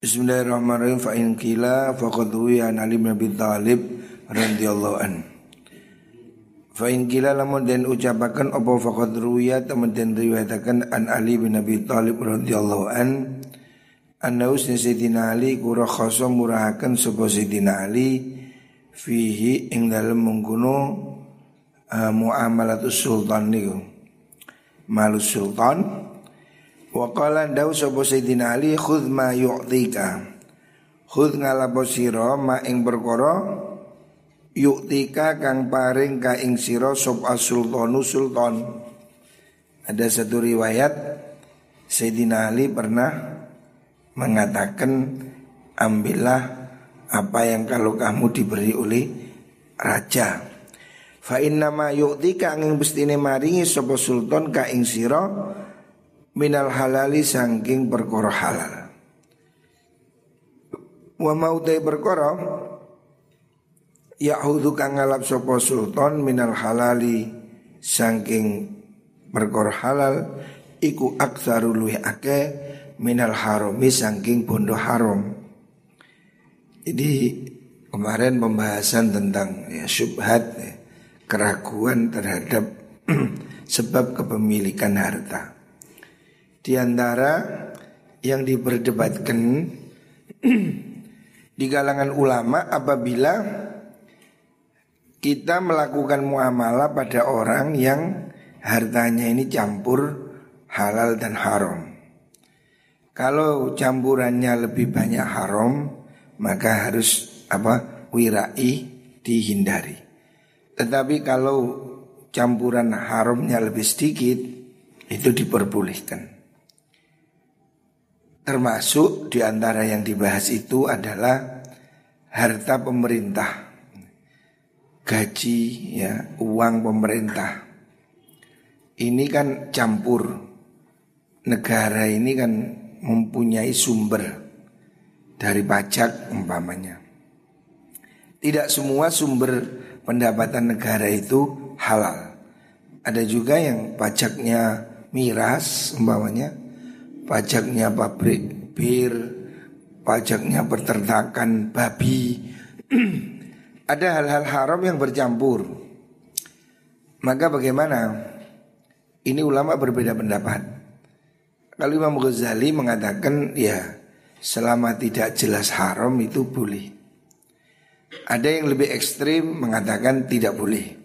Bismillahirrahmanirrahim fa in qila faqad an Ali bin Abi radhiyallahu an. Fa in qila lamun den ucapaken apa faqad ruwiya temen den riwayataken an Ali bin Abi Thalib radhiyallahu an annahu sayyidina Ali kura khasa murahaken sapa sayyidina Ali fihi ing dalem mengkono uh, muamalatus sultan niku. Malus sultan Wa qala dawu sapa Sayyidina Ali khudh ma yu'tika. Khudh ngalapo sira ma ing perkara yu'tika kang paring ka ing sira sop sultanu sultan. Ada satu riwayat Sayyidina Ali pernah mengatakan ambillah apa yang kalau kamu diberi oleh raja. Fa inna ma yu'tika ing bestine maringi sapa sultan ka ing sira minal halali sangking perkara halal. Wa mau te perkara Yahudu kang ngalap sapa sultan minal halali sangking perkara halal iku aktsaru luwih minal harami sangking bondo haram. Jadi kemarin pembahasan tentang ya, syubhat ya, keraguan terhadap sebab kepemilikan harta. Di antara yang diperdebatkan di kalangan ulama apabila kita melakukan muamalah pada orang yang hartanya ini campur halal dan haram. Kalau campurannya lebih banyak haram, maka harus apa? wirai dihindari. Tetapi kalau campuran haramnya lebih sedikit, itu diperbolehkan. Termasuk di antara yang dibahas itu adalah harta pemerintah. Gaji ya, uang pemerintah. Ini kan campur. Negara ini kan mempunyai sumber dari pajak umpamanya. Tidak semua sumber pendapatan negara itu halal. Ada juga yang pajaknya miras umpamanya pajaknya pabrik bir, pajaknya peternakan babi. Ada hal-hal haram yang bercampur. Maka bagaimana? Ini ulama berbeda pendapat. Kalau Imam Ghazali mengatakan ya selama tidak jelas haram itu boleh. Ada yang lebih ekstrim mengatakan tidak boleh.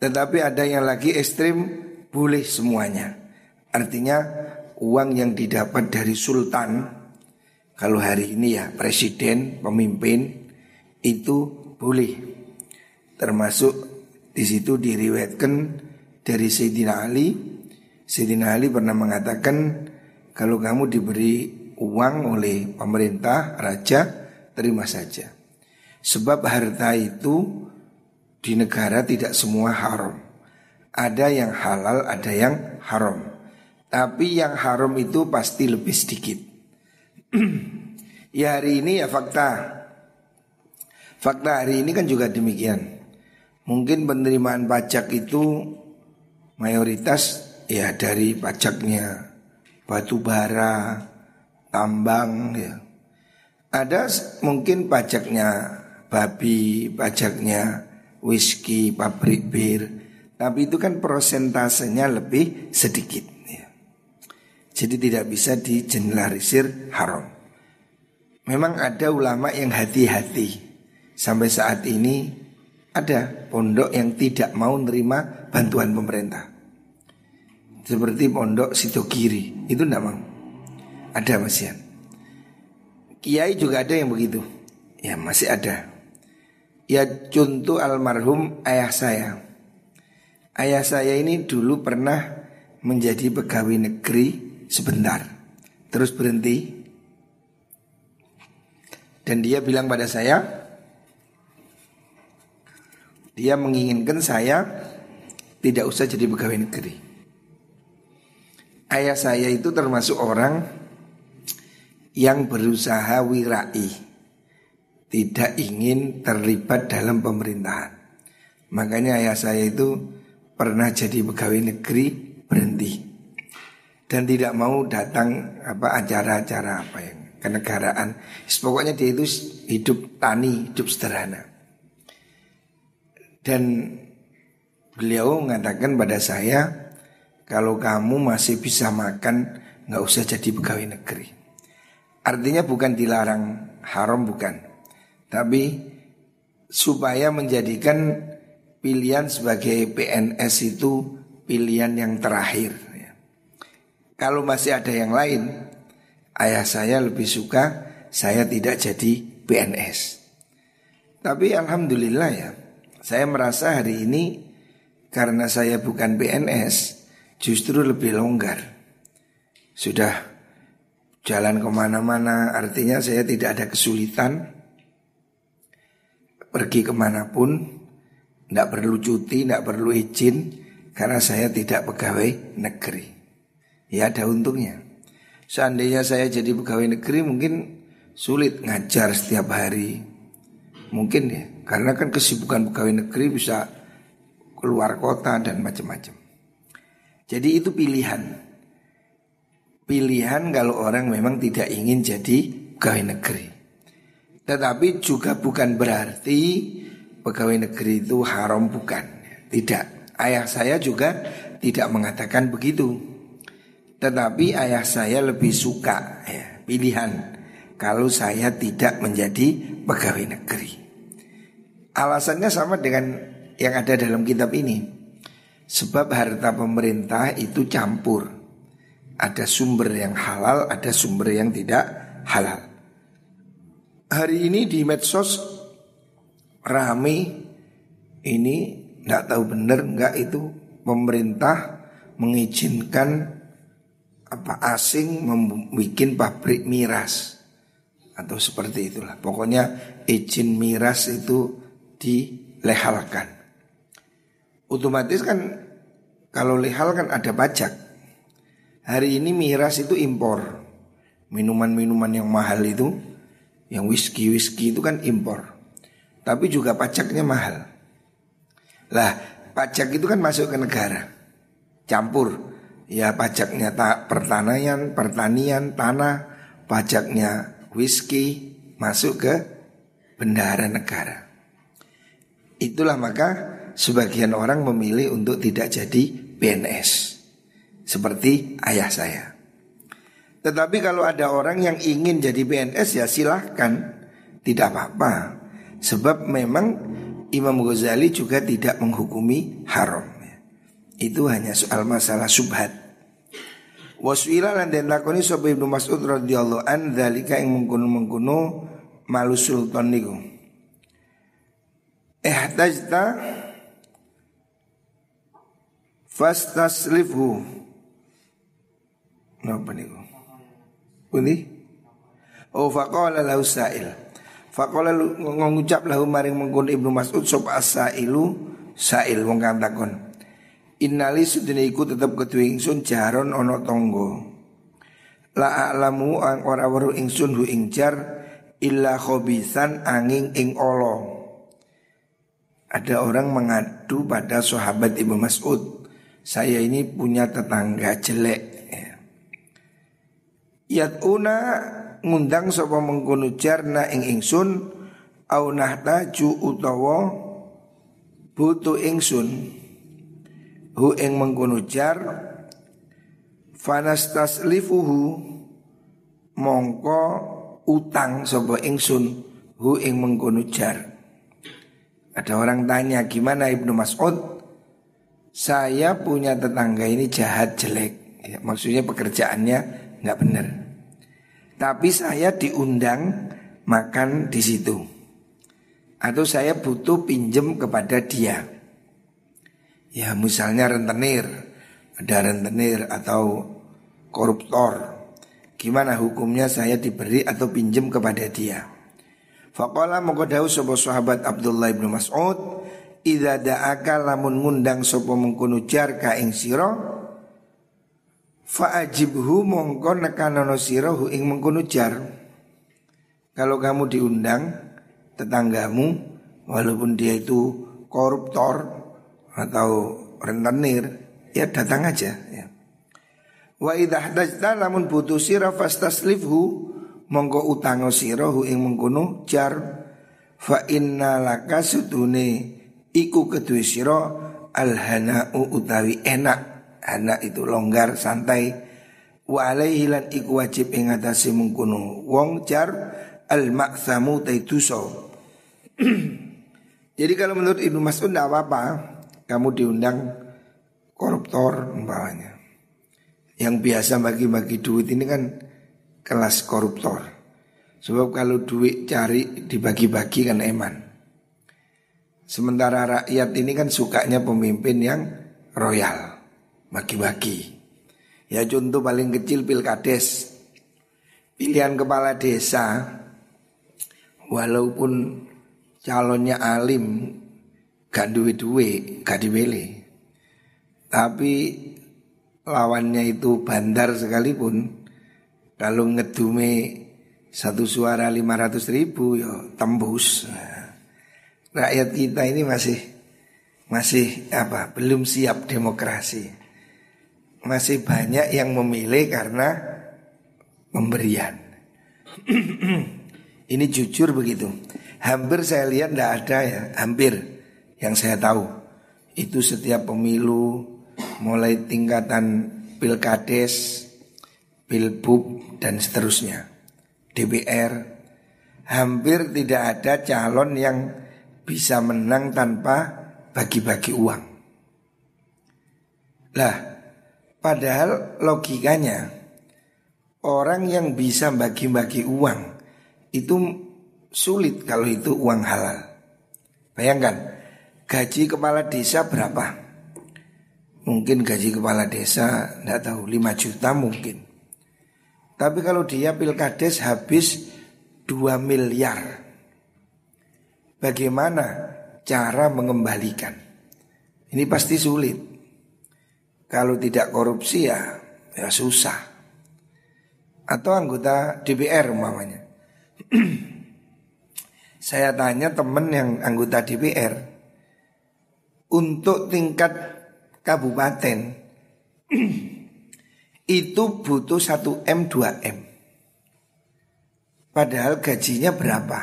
Tetapi ada yang lagi ekstrim boleh semuanya. Artinya uang yang didapat dari sultan kalau hari ini ya presiden, pemimpin itu boleh. Termasuk di situ diriwayatkan dari Sayyidina Ali. Sayyidina Ali pernah mengatakan kalau kamu diberi uang oleh pemerintah, raja, terima saja. Sebab harta itu di negara tidak semua haram. Ada yang halal, ada yang haram. Tapi yang haram itu pasti lebih sedikit. ya hari ini ya fakta. Fakta hari ini kan juga demikian. Mungkin penerimaan pajak itu mayoritas ya dari pajaknya batu bara, tambang ya. Ada mungkin pajaknya babi, pajaknya whisky, pabrik bir. Tapi itu kan prosentasenya lebih sedikit. Jadi tidak bisa dijenelarisir haram. Memang ada ulama yang hati-hati. Sampai saat ini ada pondok yang tidak mau nerima bantuan pemerintah. Seperti pondok Sidogiri, itu tidak mau. Ada masih. Kiai juga ada yang begitu. Ya masih ada. Ya contoh almarhum ayah saya. Ayah saya ini dulu pernah menjadi pegawai negeri sebentar. Terus berhenti. Dan dia bilang pada saya Dia menginginkan saya Tidak usah jadi pegawai negeri. Ayah saya itu termasuk orang Yang berusaha wirai Tidak ingin terlibat dalam pemerintahan. Makanya ayah saya itu pernah jadi pegawai negeri berhenti dan tidak mau datang apa acara-acara apa yang kenegaraan. Pokoknya dia itu hidup tani, hidup sederhana. Dan beliau mengatakan pada saya, kalau kamu masih bisa makan, nggak usah jadi pegawai negeri. Artinya bukan dilarang haram bukan, tapi supaya menjadikan pilihan sebagai PNS itu pilihan yang terakhir. Kalau masih ada yang lain, ayah saya lebih suka saya tidak jadi PNS. Tapi alhamdulillah ya, saya merasa hari ini karena saya bukan PNS, justru lebih longgar. Sudah jalan ke mana-mana, artinya saya tidak ada kesulitan pergi ke mana pun, tidak perlu cuti, tidak perlu izin, karena saya tidak pegawai negeri. Ya ada untungnya. Seandainya saya jadi pegawai negeri mungkin sulit ngajar setiap hari. Mungkin ya, karena kan kesibukan pegawai negeri bisa keluar kota dan macam-macam. Jadi itu pilihan. Pilihan kalau orang memang tidak ingin jadi pegawai negeri. Tetapi juga bukan berarti pegawai negeri itu haram bukan. Tidak. Ayah saya juga tidak mengatakan begitu. Tetapi ayah saya lebih suka ya, pilihan kalau saya tidak menjadi pegawai negeri. Alasannya sama dengan yang ada dalam kitab ini. Sebab harta pemerintah itu campur. Ada sumber yang halal, ada sumber yang tidak halal. Hari ini di medsos rame ini nggak tahu benar nggak itu pemerintah mengizinkan apa asing membuat pabrik miras atau seperti itulah. Pokoknya izin miras itu dilehalkan. Otomatis kan kalau lehal kan ada pajak. Hari ini miras itu impor. Minuman-minuman yang mahal itu yang whisky-whisky itu kan impor. Tapi juga pajaknya mahal. Lah, pajak itu kan masuk ke negara. Campur. Ya pajaknya tak pertanian, pertanian, tanah, pajaknya whisky masuk ke bendahara negara. Itulah maka sebagian orang memilih untuk tidak jadi PNS. Seperti ayah saya. Tetapi kalau ada orang yang ingin jadi PNS ya silahkan Tidak apa-apa Sebab memang Imam Ghazali juga tidak menghukumi haram Itu hanya soal masalah subhat Waswila lan den lakoni sapa Ibnu Mas'ud radhiyallahu an dzalika ing mengkono-mengkono malu sultan niku. Ihtajta fastaslifhu. Napa niku? Pundi? Oh faqala lahu sa'il. Faqala ngucap lahu maring mengkon Ibnu Mas'ud sapa as-sailu sa'il wong kang takon. Innali sudene iku tetep keduwe ingsun jaron ana tangga. La a'lamu ang ora weruh ingsun hu ing jar illa khobisan angin ing olo. Ada orang mengadu pada sahabat Ibnu Mas'ud. Saya ini punya tetangga jelek Yatuna ngundang sapa mengkono jarna ing ingsun au nahtaju utawa butuh ingsun hu ing mengkono jar fanastaslifuhu mongko utang sapa ingsun hu ing mengkono jar ada orang tanya gimana Ibnu Mas'ud saya punya tetangga ini jahat jelek ya, maksudnya pekerjaannya nggak benar tapi saya diundang makan di situ. Atau saya butuh pinjem kepada dia. Ya misalnya rentenir, ada rentenir atau koruptor. Gimana hukumnya saya diberi atau pinjem kepada dia? Faqala mengkodau sebuah sahabat Abdullah ibn Mas'ud Ida da'aka lamun ngundang sopo mengkunu jar ka ing siro Fa'ajibhu mongko nekanono sirahu ing mengkono jar. Kalau kamu diundang tetanggamu walaupun dia itu koruptor atau rentenir ya datang aja ya. Wa idza hadajta lamun butuh sira fastaslifhu mongko utango sira hu ing mengkono jar fa inna laka sutune iku kedue sira alhanau utawi enak. Anak itu longgar santai. Wa alaihi lan iku wajib ing atase mengkono. Wong jar al maksamu taituso jadi kalau menurut Ibnu Mas'ud tidak apa-apa kamu diundang koruptor umpamanya yang biasa bagi-bagi duit ini kan kelas koruptor. Sebab kalau duit cari dibagi-bagi kan eman. Sementara rakyat ini kan sukanya pemimpin yang royal, bagi-bagi. Ya contoh paling kecil pilkades, pilihan kepala desa, walaupun calonnya alim, gak duit-duit, gak dibeli. Tapi lawannya itu bandar sekalipun kalau ngedume satu suara 500 ribu yo tembus. Rakyat kita ini masih masih apa? Belum siap demokrasi. Masih banyak yang memilih karena pemberian. ini jujur begitu. Hampir saya lihat tidak ada ya, hampir yang saya tahu. Itu setiap pemilu mulai tingkatan pilkades, pilbub dan seterusnya. DPR hampir tidak ada calon yang bisa menang tanpa bagi-bagi uang. Lah, padahal logikanya orang yang bisa bagi-bagi uang itu sulit kalau itu uang halal. Bayangkan, gaji kepala desa berapa? Mungkin gaji kepala desa, tidak tahu, 5 juta mungkin. Tapi kalau dia pilkades habis 2 miliar. Bagaimana cara mengembalikan? Ini pasti sulit. Kalau tidak korupsi ya, ya susah. Atau anggota DPR umpamanya. Saya tanya teman yang anggota DPR Untuk tingkat kabupaten itu butuh 1 M 2 M. Padahal gajinya berapa?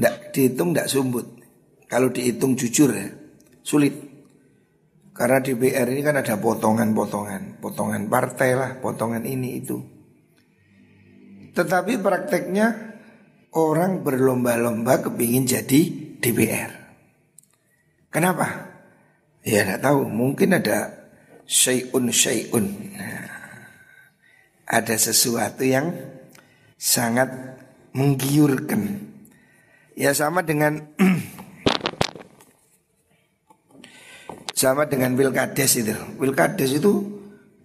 Nggak dihitung nggak sumbut. Kalau dihitung jujur ya, sulit. Karena di BR ini kan ada potongan-potongan, potongan partai lah, potongan ini itu. Tetapi prakteknya orang berlomba-lomba kepingin jadi DPR. Kenapa? Ya nggak tahu, mungkin ada syai'un syai'un. Nah, ada sesuatu yang sangat menggiurkan. Ya sama dengan sama dengan Wilkades itu. Wilkades itu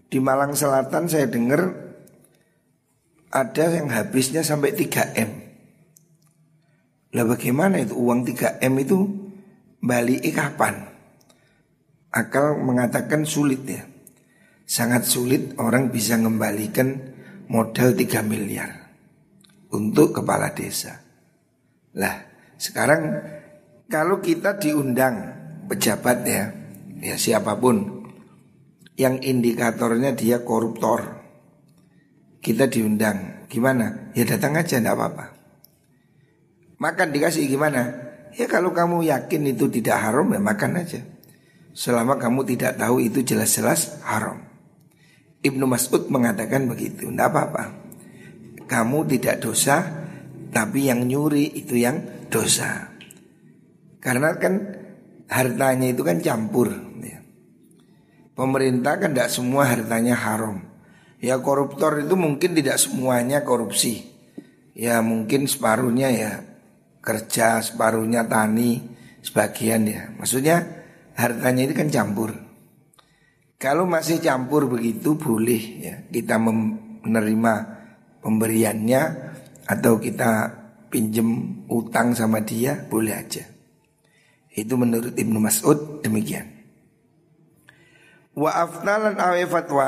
di Malang Selatan saya dengar ada yang habisnya sampai 3 M. Lah bagaimana itu uang 3 M itu balik kapan? Akal mengatakan sulit ya. Sangat sulit orang bisa mengembalikan modal 3 miliar untuk kepala desa. Lah, sekarang kalau kita diundang pejabat ya, ya siapa pun yang indikatornya dia koruptor, kita diundang, gimana? Ya datang aja, enggak apa-apa. Makan dikasih gimana? Ya kalau kamu yakin itu tidak haram ya makan aja. Selama kamu tidak tahu itu jelas-jelas haram. Ibnu Mas'ud mengatakan begitu, tidak apa-apa. Kamu tidak dosa, tapi yang nyuri itu yang dosa. Karena kan hartanya itu kan campur. Ya. Pemerintah kan tidak semua hartanya haram. Ya koruptor itu mungkin tidak semuanya korupsi. Ya mungkin separuhnya ya kerja, separuhnya tani, sebagian ya. Maksudnya hartanya ini kan campur. Kalau masih campur begitu boleh ya kita menerima pemberiannya atau kita pinjem utang sama dia boleh aja. Itu menurut Ibnu Mas'ud demikian. Wa aftalan awe fatwa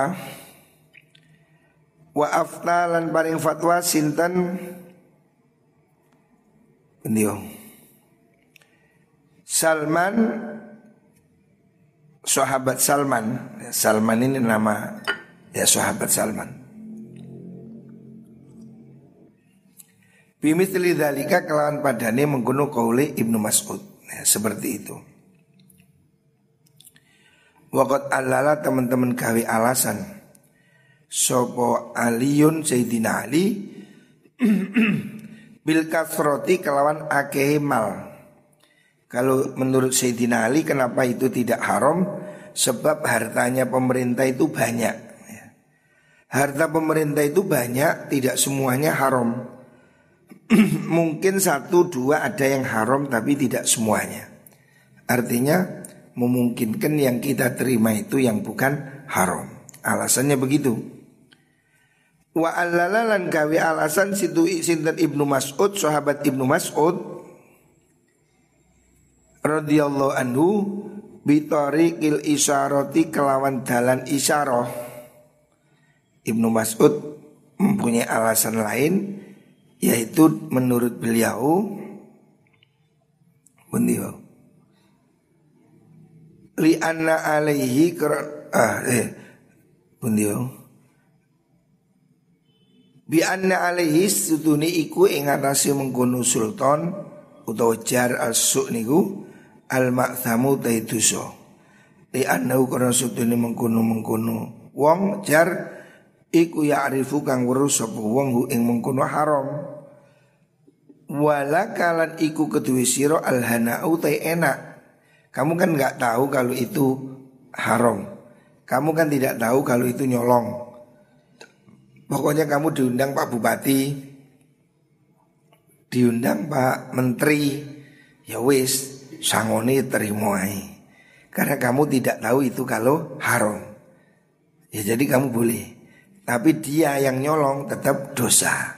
Wa aftalan paring fatwa sinten Bendiyo Salman sahabat Salman. Salman ini nama ya sahabat Salman. Bimithli dalika kelawan padane mengkono kaule Ibnu Mas'ud. Nah, seperti itu. Wakat alala teman-teman gawe alasan. Sopo Aliun Sayyidina Ali bil kasroti kelawan akehi mal. Kalau menurut Sayyidina Ali kenapa itu tidak haram? Sebab hartanya pemerintah itu banyak. Harta pemerintah itu banyak, tidak semuanya haram. mungkin satu dua ada yang haram tapi tidak semuanya. Artinya memungkinkan yang kita terima itu yang bukan haram. Alasannya begitu. Wa allalalan gawe alasan situ sinten Ibnu Mas'ud sahabat Ibnu Mas'ud radhiyallahu anhu bitoriqil isyarati kelawan dalan isyarah. Ibnu Mas'ud mempunyai alasan lain yaitu menurut beliau beliau li anna alaihi ah eh beliau bi anna alaihi sutuni iku ing atase mengkono sultan utawa jar as-suq niku al ma'thamu taituso li anna karena sutuni mengkono mengkono wong jar iku ya arifu kang weruh sapa wong hu ing mengkono haram. Wala kalan iku kedue sira alhanau ta enak. Kamu kan nggak tahu kalau itu haram. Kamu kan tidak tahu kalau itu nyolong pokoknya kamu diundang Pak Bupati. Diundang Pak Menteri. Ya wis sangoni terima karena kamu tidak tahu itu kalau haram. Ya jadi kamu boleh. Tapi dia yang nyolong tetap dosa.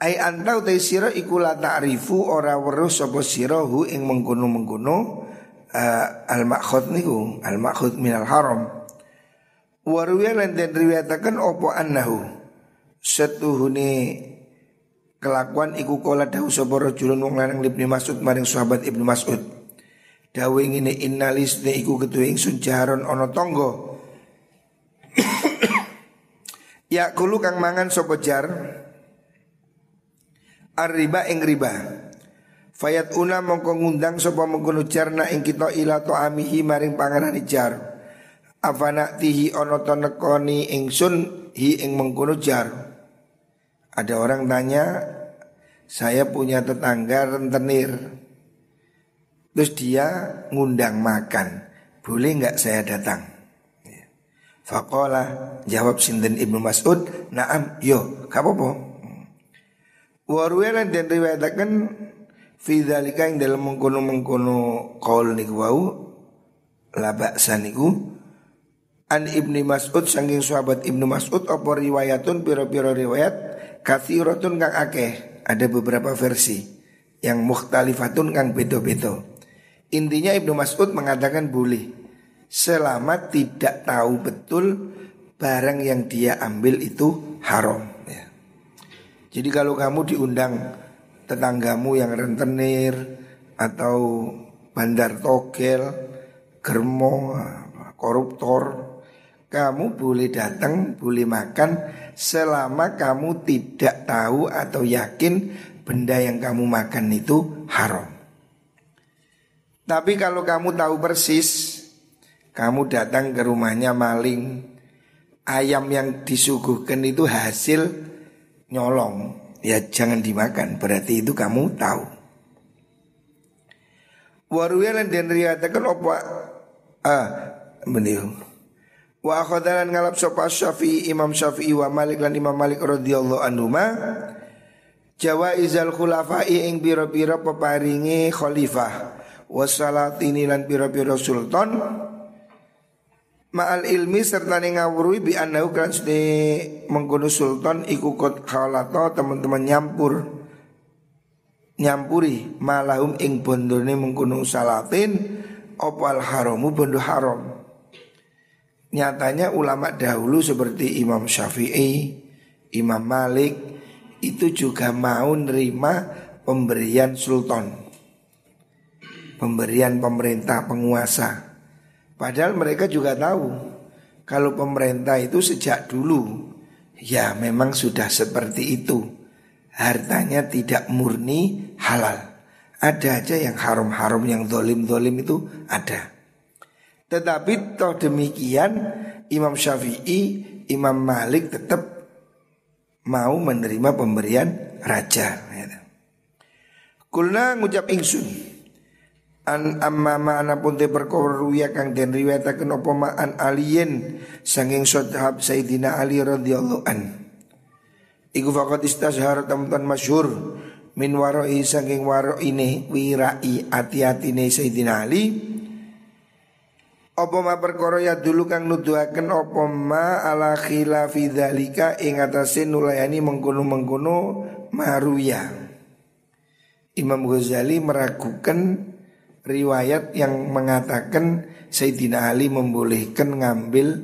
Ai antau te sira iku la ta'rifu ora weruh sapa sira hu ing mengkono-mengkono uh, al makhud niku al makhud minal haram. Waruya lan den opo annahu? Setuhune kelakuan iku kala dawu sapa rajulun wong lanang Ibnu Mas'ud maring sahabat Ibnu Mas'ud. Dawe ngene innalis iku ketuwe ingsun jaron ana tangga. Ya kulu kang mangan sopo jar? Arriba ing riba. Fayat una mongko ngundang sopo mengkono jarna ing kita ila to amihi maring panganan jar Afana tihi ono to nekoni ingsun hi ing mengkono jar? Ada orang tanya Saya punya tetangga rentenir. Terus dia ngundang makan. Boleh nggak saya datang? Fakola jawab sinten Ibnu Mas'ud, "Na'am, yo, kapopo." Warwelan dan riwayatakan fi dzalika ing dalam mengkono-mengkono qaul niku wau la ba'sa niku an Ibnu Mas'ud saking sahabat Ibnu Mas'ud apa riwayatun pira-pira riwayat? Kathiratun kang akeh. Ada beberapa versi. Yang mukhtalifatun kang beda-beda. Intinya Ibnu Mas'ud mengatakan boleh. Selama tidak tahu betul barang yang dia ambil itu haram. Ya. Jadi kalau kamu diundang tetanggamu yang rentenir atau bandar togel, germo, koruptor, kamu boleh datang, boleh makan selama kamu tidak tahu atau yakin benda yang kamu makan itu haram. Tapi kalau kamu tahu persis kamu datang ke rumahnya maling Ayam yang disuguhkan itu hasil nyolong. Ya jangan dimakan Berarti itu kamu tahu. Waruyalan dan riatakan apa? Ah beliau Wa akhadalan ngalap sopa syafi'i Imam syafi'i wa malik lan imam malik radhiyallahu anhu ma Jawa izal khulafai ing biro-biro peparingi khalifah Wasalatini lan biro-biro sultan Ma'al ilmi serta ngawurui bi annahu kan mengkono sultan iku kot khalato teman-teman nyampur nyampuri malahum ing bondone mengkono salatin opal haramu bondo haram. Nyatanya ulama dahulu seperti Imam Syafi'i, Imam Malik itu juga mau nerima pemberian sultan. Pemberian pemerintah penguasa. Padahal mereka juga tahu kalau pemerintah itu sejak dulu ya memang sudah seperti itu. hartanya tidak murni halal. Ada aja yang haram-haram yang dolim-dolim itu ada. Tetapi toh demikian Imam Syafi'i, Imam Malik tetap mau menerima pemberian raja. Kulna ngucap ingsun an amma ma'ana pun te perkara ruya kang den riwayataken apa ma'an alien sanging sahabat Sayyidina Ali radhiyallahu an. Iku faqat istashhar teman masyhur min waroi saking waro ini wirai hati-hatine Sayyidina Ali apa ma perkara ya dulu kang nuduhaken apa ma ala khilafi dzalika ing atase nulayani mengkono-mengkono maruya Imam Ghazali meragukan riwayat yang mengatakan Sayyidina Ali membolehkan ngambil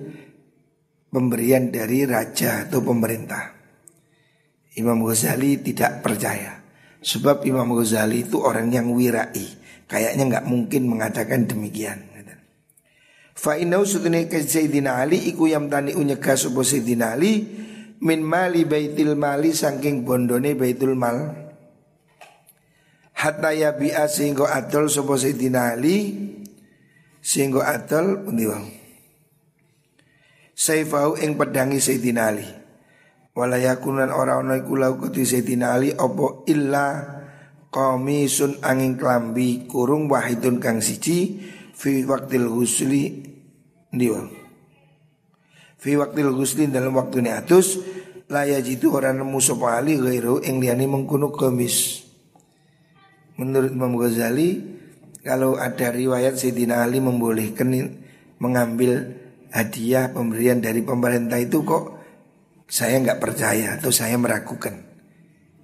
pemberian dari raja atau pemerintah. Imam Ghazali tidak percaya. Sebab Imam Ghazali itu orang yang wirai Kayaknya nggak mungkin mengatakan demikian Fa inau sutune ke Sayyidina Ali iku yang tani unyega sapa Sayyidina Ali min mali baitil mali saking bondone baitul mal. Hatta ya bi'a sehingga adol sapa Sayyidina Ali sehingga adol pundi wae Saifau ing pedangi Sayyidina Ali. Walayakunan ora ana iku lau kuti Sayyidina Ali apa illa qamisun angin klambi kurung wahidun kang siji fi waktil husli ndiwa fi waktil husli dalam waktu ini atus laya jitu orang nemu ghairu ing liyane mengkono komis menurut Imam Ghazali kalau ada riwayat Sayyidina Ali membolehkan mengambil hadiah pemberian dari pemerintah itu kok saya nggak percaya atau saya meragukan.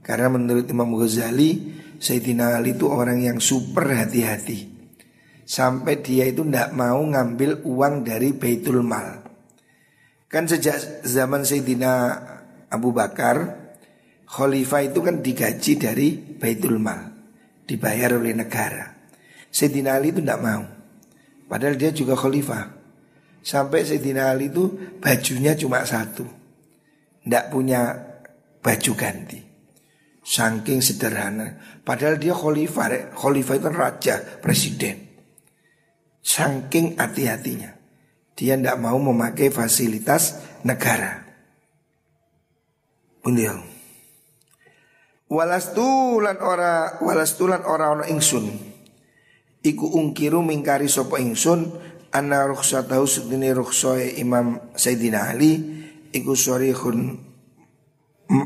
Karena menurut Imam Ghazali, Sayyidina Ali itu orang yang super hati-hati. Sampai dia itu tidak mau ngambil uang dari Baitul Mal. Kan sejak zaman Sayyidina Abu Bakar, Khalifah itu kan digaji dari Baitul Mal. Dibayar oleh negara. Sayyidina Ali itu tidak mau. Padahal dia juga Khalifah. Sampai Sayyidina Ali itu bajunya cuma satu tidak punya baju ganti. Saking sederhana. Padahal dia khalifah, khalifah itu raja, presiden. Saking hati-hatinya. Dia tidak mau memakai fasilitas negara. Beliau. Walastulan ora walastulan ora ono ingsun. Iku ungkiru mingkari sopo ingsun anna rukhsatahu sedini rukhsoe Imam Sayyidina Ali iku sorihun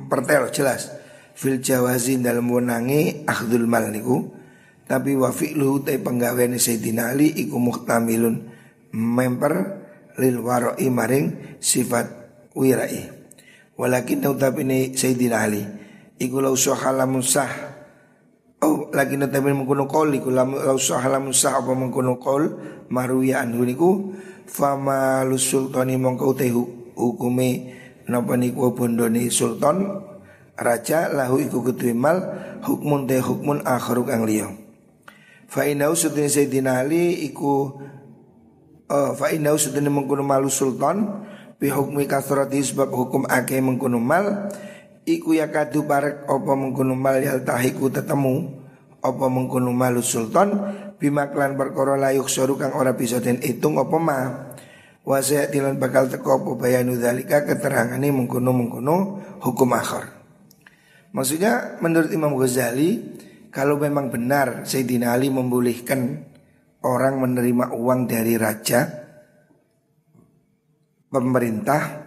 pertel jelas fil jawazin dalam wenangi akhdul mal niku tapi wa fi'luhu ta penggaweane Sayyidina Ali iku muhtamilun memper lil warai maring sifat wirai. Walakin tapi ini Sayyidina Ali iku lau sahalamun sah. Oh lagi nanti mengkono kol iku sahalamun sah apa mengkono kol maruya anhu niku fama lusultani mongkau tehu hukume napa niku bondone sultan raja lahu iku kedue mal hukmun te hukmun akharu kang fa inau sudene sayyidina ali iku uh, fa inau sudene mengkono malu sultan bi hukmi kasrati sebab hukum akeh mengkono mal iku ya kadu parek apa mengkono mal yal tahiku tetemu apa mengkono malu sultan bimaklan perkara layuk soru kang ora bisa den hitung apa mah Wasaya tilan bakal teko apa bayanu dalika keterangane mengkono-mengkono hukum akhir. Maksudnya menurut Imam Ghazali kalau memang benar Sayyidina Ali membolehkan orang menerima uang dari raja pemerintah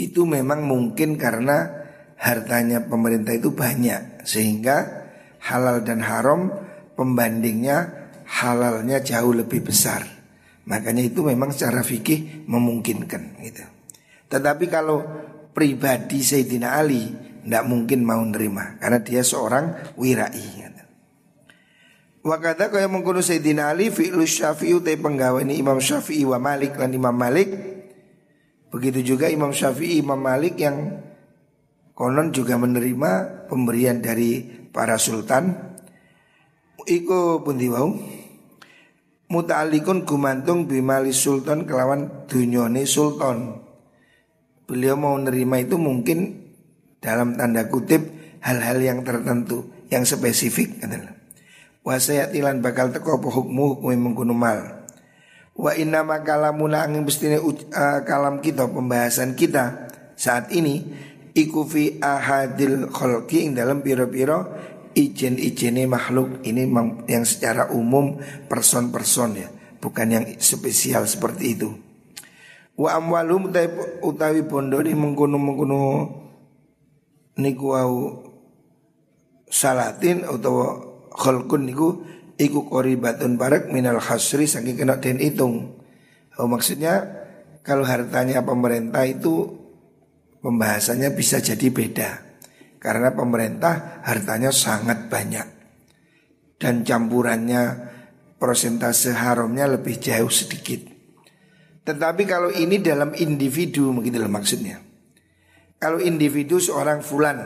itu memang mungkin karena hartanya pemerintah itu banyak sehingga halal dan haram pembandingnya halalnya jauh lebih besar. Makanya itu memang secara fikih memungkinkan gitu. Tetapi kalau pribadi Sayyidina Ali tidak mungkin mau nerima karena dia seorang wirai. Wakata kaya mengkono Sayyidina Ali fi'lu syafi'i utai penggawa ini Imam Syafi'i wa Malik dan Imam Malik Begitu juga Imam Syafi'i Imam Malik yang konon juga menerima pemberian dari para sultan Iku pun diwau muta'alikun gumantung bimali sultan kelawan dunyone sultan. Beliau mau nerima itu mungkin dalam tanda kutip hal-hal yang tertentu yang spesifik adalah wasayatilan bakal teko hukmu hukmu mengkuno mal. Wa inna makalamuna angin bestine uh, kalam kita pembahasan kita saat ini iku fi ahadil khalqi ing dalam piro-piro ijen-ijene makhluk ini yang secara umum person-person ya bukan yang spesial seperti itu. Wa amwalum utawi bondo ni mengkuno mengkuno niku wau salatin atau khalqun niku iku qoribatun barak minal khasri saking kena den hitung. Oh, maksudnya kalau hartanya pemerintah itu pembahasannya bisa jadi beda. Karena pemerintah hartanya sangat banyak. Dan campurannya prosentase haramnya lebih jauh sedikit. Tetapi kalau ini dalam individu begitu maksudnya. Kalau individu seorang fulan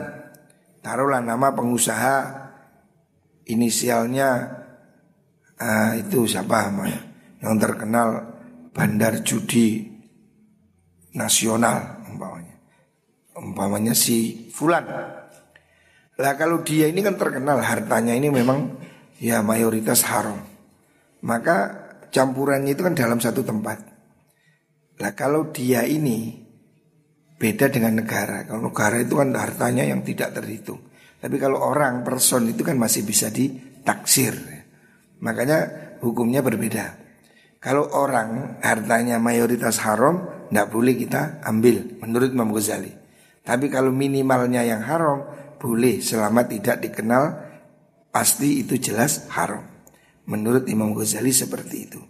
Taruhlah nama pengusaha Inisialnya uh, Itu siapa namanya? Yang terkenal Bandar judi Nasional Umpamanya. Umpamanya si Fulan. Lah kalau dia ini kan terkenal Hartanya ini memang Ya mayoritas haram. Maka campurannya itu kan dalam satu tempat. Lah kalau dia ini Beda dengan negara. Kalau negara itu kan hartanya yang tidak terhitung. Tapi kalau orang, person itu kan masih bisa ditaksir. Makanya hukumnya berbeda. Kalau orang hartanya mayoritas haram, tidak boleh kita ambil menurut Imam Ghazali. Tapi kalau minimalnya yang haram, boleh selama tidak dikenal pasti itu jelas haram. Menurut Imam Ghazali seperti itu.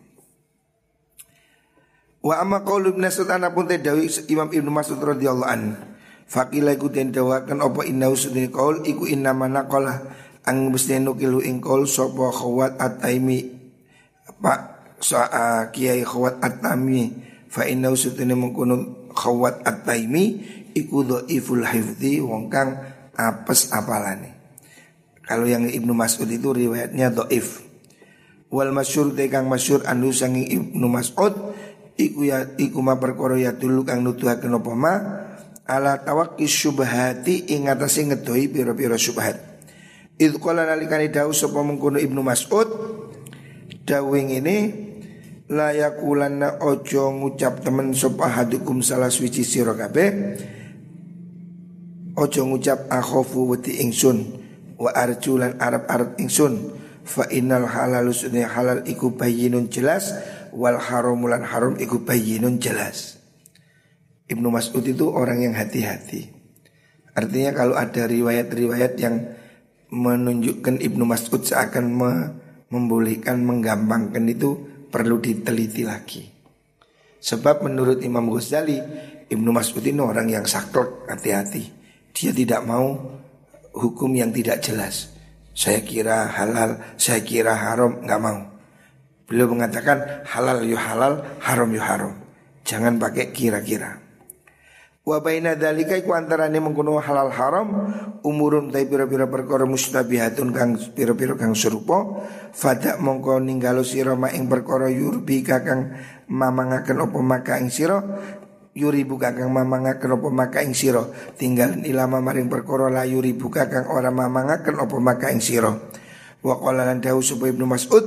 Wa amma qaulu Ibnu Mas'ud pun dawi Imam Ibnu Mas'ud radhiyallahu an. Fakila iku den dawakan apa inna usudine qaul iku inna manaqala ang mesti nukilu ing qaul sapa khawat at-taimi Pak sa kiai khawat at-taimi fa inna usudine mengkono khawat at-taimi iku dhaiful hifdzi wong kang apes apalane. Kalau yang Ibnu Mas'ud itu riwayatnya dhaif. Wal masyhur te kang masyhur anu sangi Ibnu Mas'ud iku ya iku ma perkara ya dulu kang nuduhaken apa ma ala tawaqqi syubhati ing atase ngedoi pira-pira syubhat. Idh qala nalikane dawuh sapa mengkono Ibnu Mas'ud dawing ini la yakulanna ojo ngucap temen sapa hadukum salah suci sira kabeh ojo ngucap akhofu wedi ingsun wa arjulan arab-arab ingsun fa innal halal halal iku bayinun jelas wal haramulan haram iku bayyinun jelas. Ibnu Mas'ud itu orang yang hati-hati. Artinya kalau ada riwayat-riwayat yang menunjukkan Ibnu Mas'ud seakan me membolehkan, menggampangkan itu perlu diteliti lagi. Sebab menurut Imam Ghazali, Ibnu Mas'ud ini orang yang saklek, hati-hati. Dia tidak mau hukum yang tidak jelas. Saya kira halal, saya kira haram, nggak mau. Beliau mengatakan halal yu halal, haram yu haram. Jangan pakai kira-kira. Wa baina dzalika iku antarane mengkono halal haram umurun ta pira-pira perkara mustabihatun kang pira-pira kang serupa fada mongko ninggalo sira ma ing perkara yurbi kakang mamangaken apa maka ing sira yuri buka kang mamangaken apa maka ing sira tinggal ilama maring perkara la yuri buka kang ora mamangaken apa maka ing sira wa qala lan dawu Ibnu Mas'ud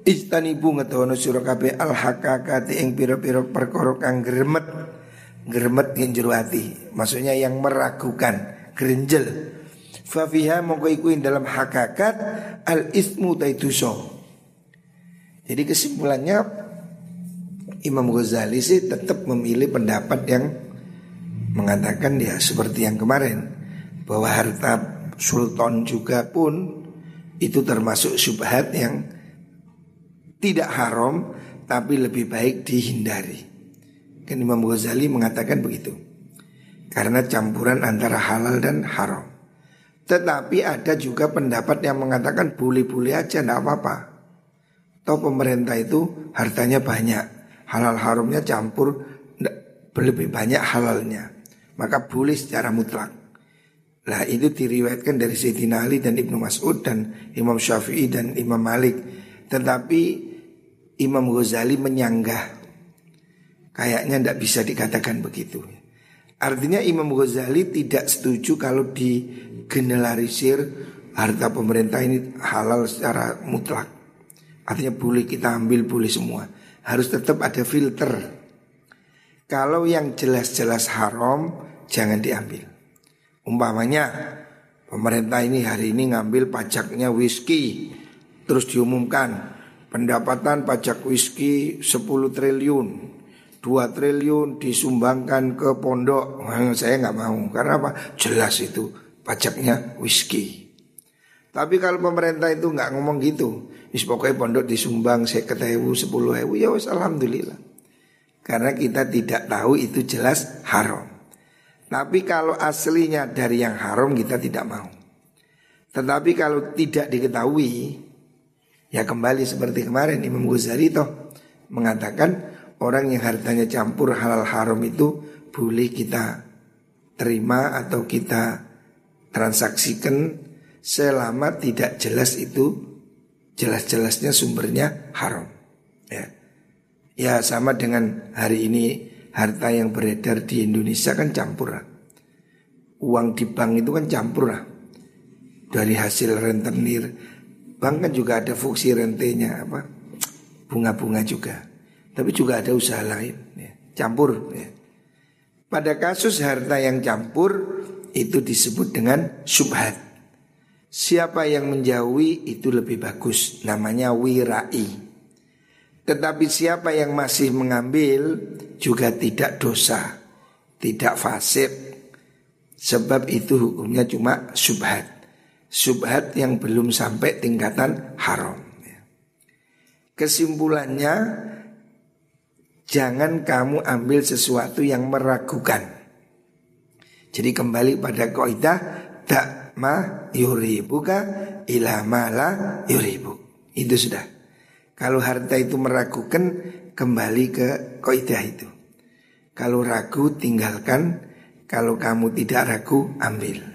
Ijtanibu ngetawono sira kabeh al hakakati ing pira-pira perkara kang gremet. Gremet ing jero. Maksudnya yang meragukan, grenjel. Fa fiha mongko iku dalam hakakat al ismu taituso. Jadi kesimpulannya Imam Ghazali sih tetap memilih pendapat yang mengatakan ya seperti yang kemarin bahwa harta sultan juga pun itu termasuk subhat yang tidak haram tapi lebih baik dihindari. Kan Imam Ghazali mengatakan begitu. Karena campuran antara halal dan haram. Tetapi ada juga pendapat yang mengatakan boleh-boleh aja tidak apa-apa. Toh pemerintah itu hartanya banyak. Halal haramnya campur lebih banyak halalnya. Maka boleh secara mutlak. Lah itu diriwayatkan dari Sayyidina Ali dan Ibnu Mas'ud dan Imam Syafi'i dan Imam Malik. Tetapi Imam Ghazali menyanggah Kayaknya tidak bisa dikatakan begitu Artinya Imam Ghazali tidak setuju kalau digeneralisir harta pemerintah ini halal secara mutlak. Artinya boleh kita ambil, boleh semua. Harus tetap ada filter. Kalau yang jelas-jelas haram, jangan diambil. Umpamanya pemerintah ini hari ini ngambil pajaknya whisky, terus diumumkan pendapatan pajak whisky 10 triliun, 2 triliun disumbangkan ke pondok. saya nggak mau karena apa? Jelas itu pajaknya whisky. Tapi kalau pemerintah itu nggak ngomong gitu, wis pondok disumbang saya ketemu sepuluh ewu ya wis alhamdulillah. Karena kita tidak tahu itu jelas haram. Tapi kalau aslinya dari yang haram kita tidak mau. Tetapi kalau tidak diketahui, ya kembali seperti kemarin Imam Ghazali toh mengatakan orang yang hartanya campur halal haram itu boleh kita terima atau kita transaksikan selama tidak jelas itu jelas-jelasnya sumbernya haram. Ya. ya sama dengan hari ini harta yang beredar di Indonesia kan campur lah. Uang di bank itu kan campur lah. Dari hasil rentenir bank kan juga ada fungsi rentenya apa bunga-bunga juga. Tapi juga ada usaha lain, ya. campur. Ya. Pada kasus harta yang campur itu disebut dengan subhat. Siapa yang menjauhi itu lebih bagus, namanya wirai. Tetapi siapa yang masih mengambil juga tidak dosa, tidak fasik. Sebab itu hukumnya cuma subhat. Subhat yang belum sampai tingkatan haram. Ya. Kesimpulannya Jangan kamu ambil sesuatu yang meragukan. Jadi kembali pada kaidah tak ma yuribuka ila mala yuribu. Itu sudah. Kalau harta itu meragukan kembali ke kaidah itu. Kalau ragu tinggalkan, kalau kamu tidak ragu ambil.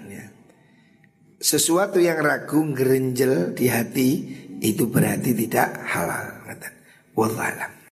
Sesuatu yang ragu gerenjel di hati itu berarti tidak halal. Wallahualam.